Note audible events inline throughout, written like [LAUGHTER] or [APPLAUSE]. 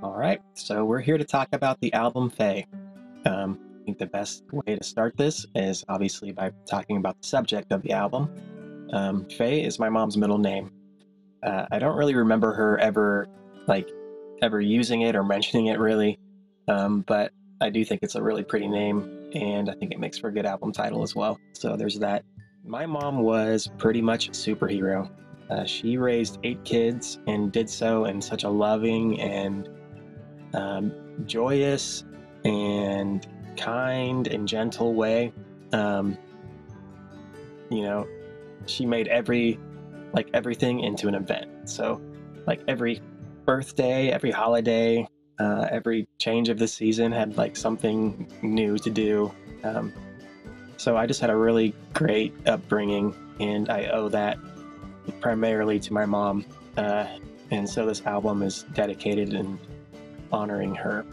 All right, so we're here to talk about the album Faye. Um, I think the best way to start this is obviously by talking about the subject of the album. Um, Faye is my mom's middle name. Uh, I don't really remember her ever, like, ever using it or [LAUGHS] mentioning it really, um, but I do think it's a really pretty name, and I think it makes for a good album title as well. So there's that. My mom was pretty much a superhero. Uh, she raised eight kids and did so in such a loving and um, joyous and kind and gentle way. Um, you know, she made every like everything into an event. So, like every birthday, every holiday, uh, every change of the season had like something new to do. Um, so I just had a really great upbringing, and I owe that primarily to my mom. Uh, and so this album is dedicated and honoring her.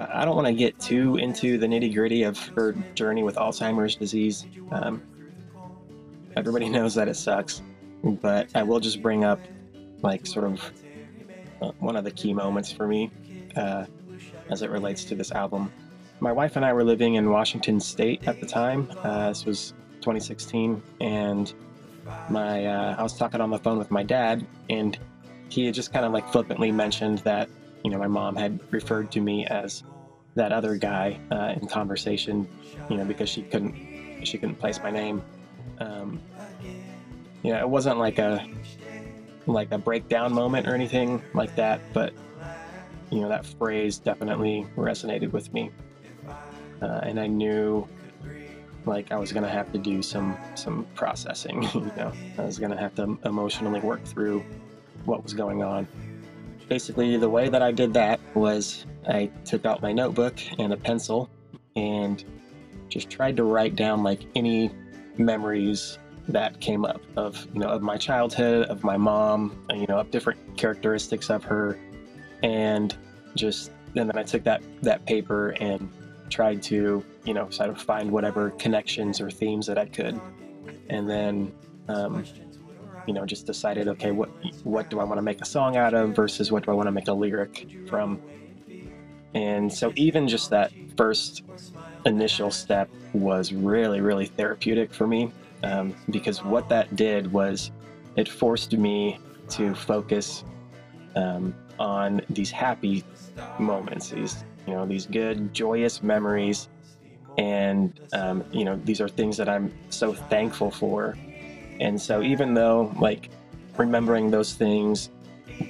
I don't want to get too into the nitty gritty of her journey with Alzheimer's disease. Um, everybody [LAUGHS] knows that it sucks, but I will just bring up, like, sort of uh, one of the key moments for me uh, as it relates to this album. My wife and I were living in Washington State at the time. Uh, this was 2016, and my uh, I was talking on the phone with my dad, and he had just kind of like flippantly mentioned that you know my mom had referred to me as that other guy uh, in conversation, you know, because she couldn't she couldn't place my name. Um, you know, it wasn't like a like a breakdown moment or anything like that, but you know that phrase definitely resonated with me, uh, and I knew like I was gonna have to do some some processing. [LAUGHS] You know, I was gonna have to emotionally work through what was going on. Basically, the way that I did that was I took out my notebook and a pencil and just tried to write down like any memories that came up of you know of my childhood, of my mom, you know, of different characteristics of her, and just and then I took that that paper and tried to you know sort of find whatever connections or themes that I could, and then um, you know just decided okay what what do I want to make a song out of versus what do I want to make a lyric from, and so even just that first initial step was really really therapeutic for me um, because what that did was it forced me to focus um, on these happy moments these you know these good joyous memories. And um, you know these are things that i'm so thankful for and so even though like remembering those things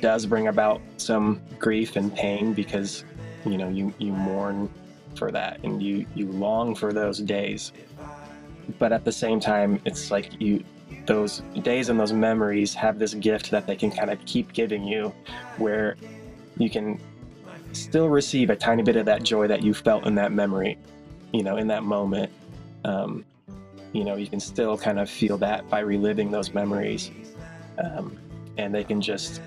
does bring about some grief and pain because you know you you mourn for that and you you long for those days but at the same time it's like you those days and those memories have this gift that they can kind of keep giving you where you can still receive a tiny bit of that joy that you felt in that memory, you know, in that moment. Um, you know, you can still kind of feel that by reliving those memories. Um, and they can just,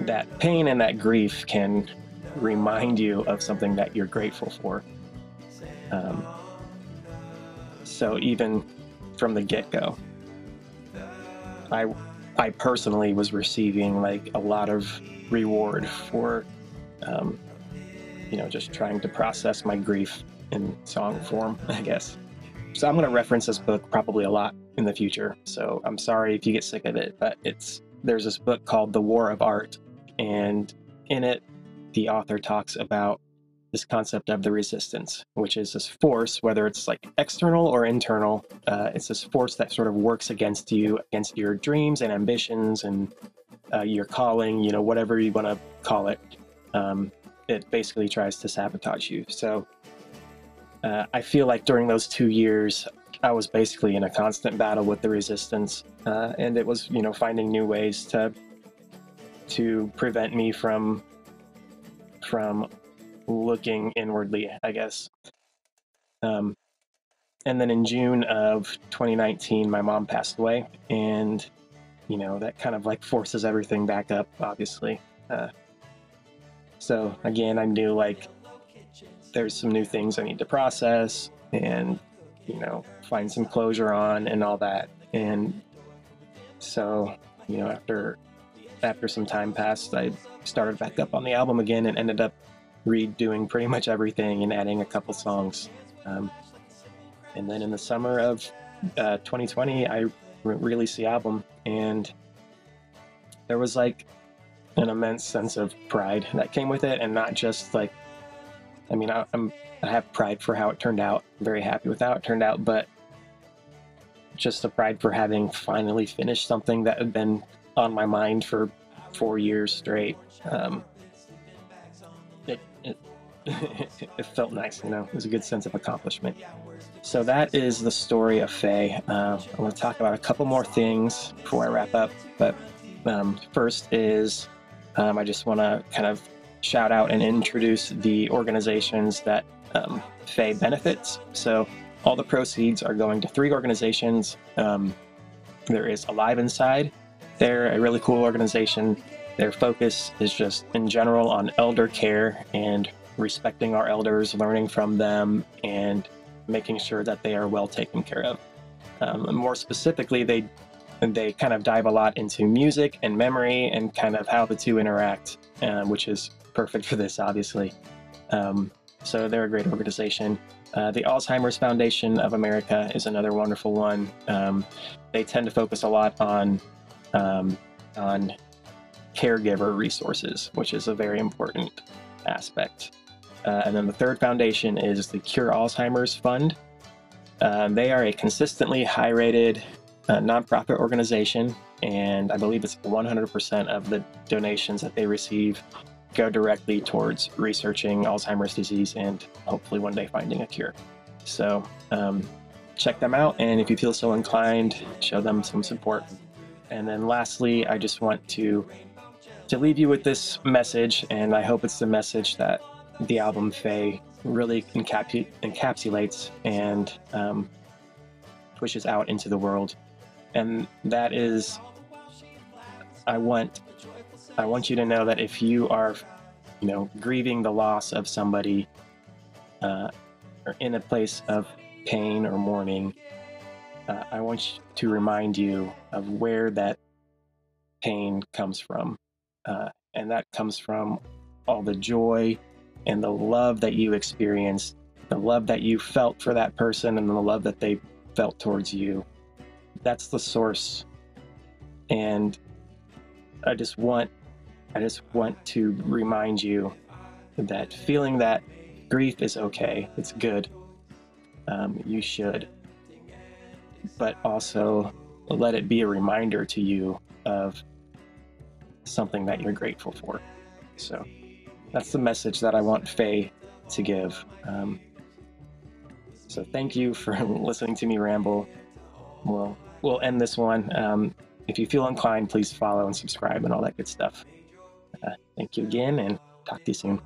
that pain and that grief can remind you of something that you're grateful for. Um, so even from the get go, I, I personally was receiving like a lot of reward for um, you know, just trying to process my grief in song form, [LAUGHS] I guess. So I'm going to reference this book probably a lot in the future. So I'm sorry if you get sick of it, but it's there's this book called The War of Art, and in it, the author talks about this concept of the resistance, which is this force, whether it's like external or internal. Uh, it's this force that sort of works against you, against your dreams and ambitions and uh, your calling, you know, whatever you want to call it um, it basically tries to sabotage you. So uh, I feel like during those two years, I was basically in a constant battle with the resistance, uh, and it was you know finding new ways to to prevent me from from looking inwardly, I guess. Um, and then in June of 2019, my mom passed away, and you know that kind of like forces everything back up, obviously. Uh, so again, I knew like there's some new things I need to process and you know find some closure on and all that. And so you know after after some time passed, I started back up on the album again and ended up redoing pretty much everything and adding a couple songs. Um, and then in the summer of uh, 2020, I re- released the album, and there was like an immense sense of pride that came with it, and not just like, I mean, I, I'm I have pride for how it turned out. I'm very happy with how it turned out, but just the pride for having finally finished something that had been on my mind for four years straight. Um, it, it, [LAUGHS] it felt nice, you know, it was a good sense of accomplishment. So that is the story of Faye. Uh, I'm going to talk about a couple more things before I wrap up, but um, first is um, I just want to kind of shout out and introduce the organizations that um, Faye benefits. So all the proceeds are going to three organizations. Um, there is Alive Inside. They're a really cool organization. Their focus is just in general on elder care and respecting our elders, learning from them, and making sure that they are well taken care of. Um, more specifically, they they kind of dive a lot into music and memory and kind of how the two interact, uh, which is perfect for this, obviously. Um, so they're a great organization. Uh, the Alzheimer's Foundation of America is another wonderful one. Um, they tend to focus a lot on um, on caregiver resources, which is a very important aspect. Uh, and then the third foundation is the Cure Alzheimer's Fund. Um, they are a consistently high rated uh, nonprofit organization, and I believe it's 100% of the donations that they receive go directly towards researching Alzheimer's disease and hopefully one day finding a cure. So um, check them out, and if you feel so inclined, show them some support. And then lastly, I just want to to leave you with this message, and I hope it's the message that the album Faye really encapsulates and um, pushes out into the world. And that is, I want, I want you to know that if you are, you know, grieving the loss of somebody, uh, or in a place of pain or mourning, uh, I want to remind you of where that pain comes from. Uh, and that comes from all the joy and the love that you experienced, the love that you felt for that person, and the love that they felt towards you. That's the source. And I just want I just want to remind you that feeling that grief is okay, it's good. Um, you should. But also let it be a reminder to you of something that you're grateful for. So that's the message that I want Faye to give. Um, so thank you for [LAUGHS] listening to me ramble. We'll we'll end this one. Um, if you feel inclined, please follow and subscribe and all that good stuff. Uh, thank you again, and talk to you soon.